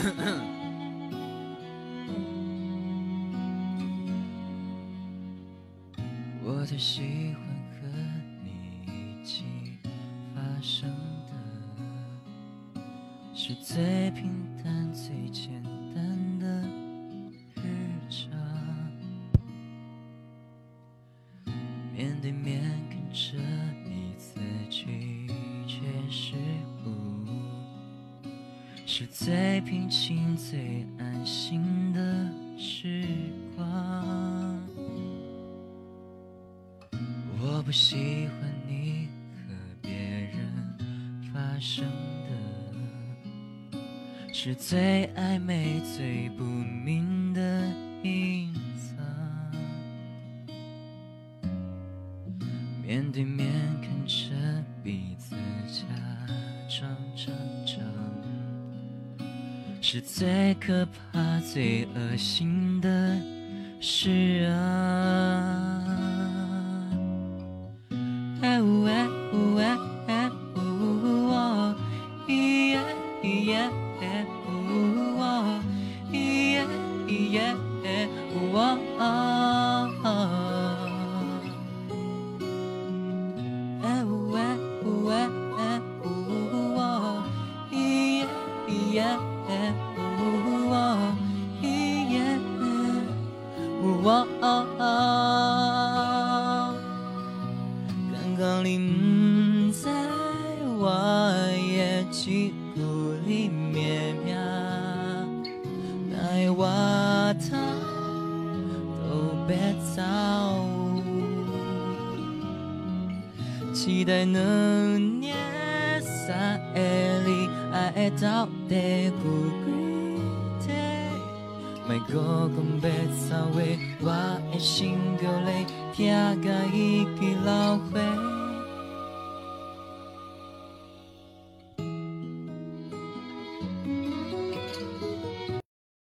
我最喜欢和你一起发生的是最平淡、最简单的日常，面对面看着。是最平静、最安心的时光。我不喜欢你和别人发生的，是最暧昧、最不明的隐藏。面对面看着彼此假是最可怕、最恶心的事啊！哎呜哎呜哎哎呜哦，咿耶咿耶哎呜哦，咿耶咿耶哎呜哦。哎呜哎呜哎哎呜哦，咿耶呜哦，咿耶呜哦。刚刚你唔知我的肌骨里面命，奈我他都别走。期待能年三会里到底有几天？莫搁讲要走的，我的心叫你听甲已老花。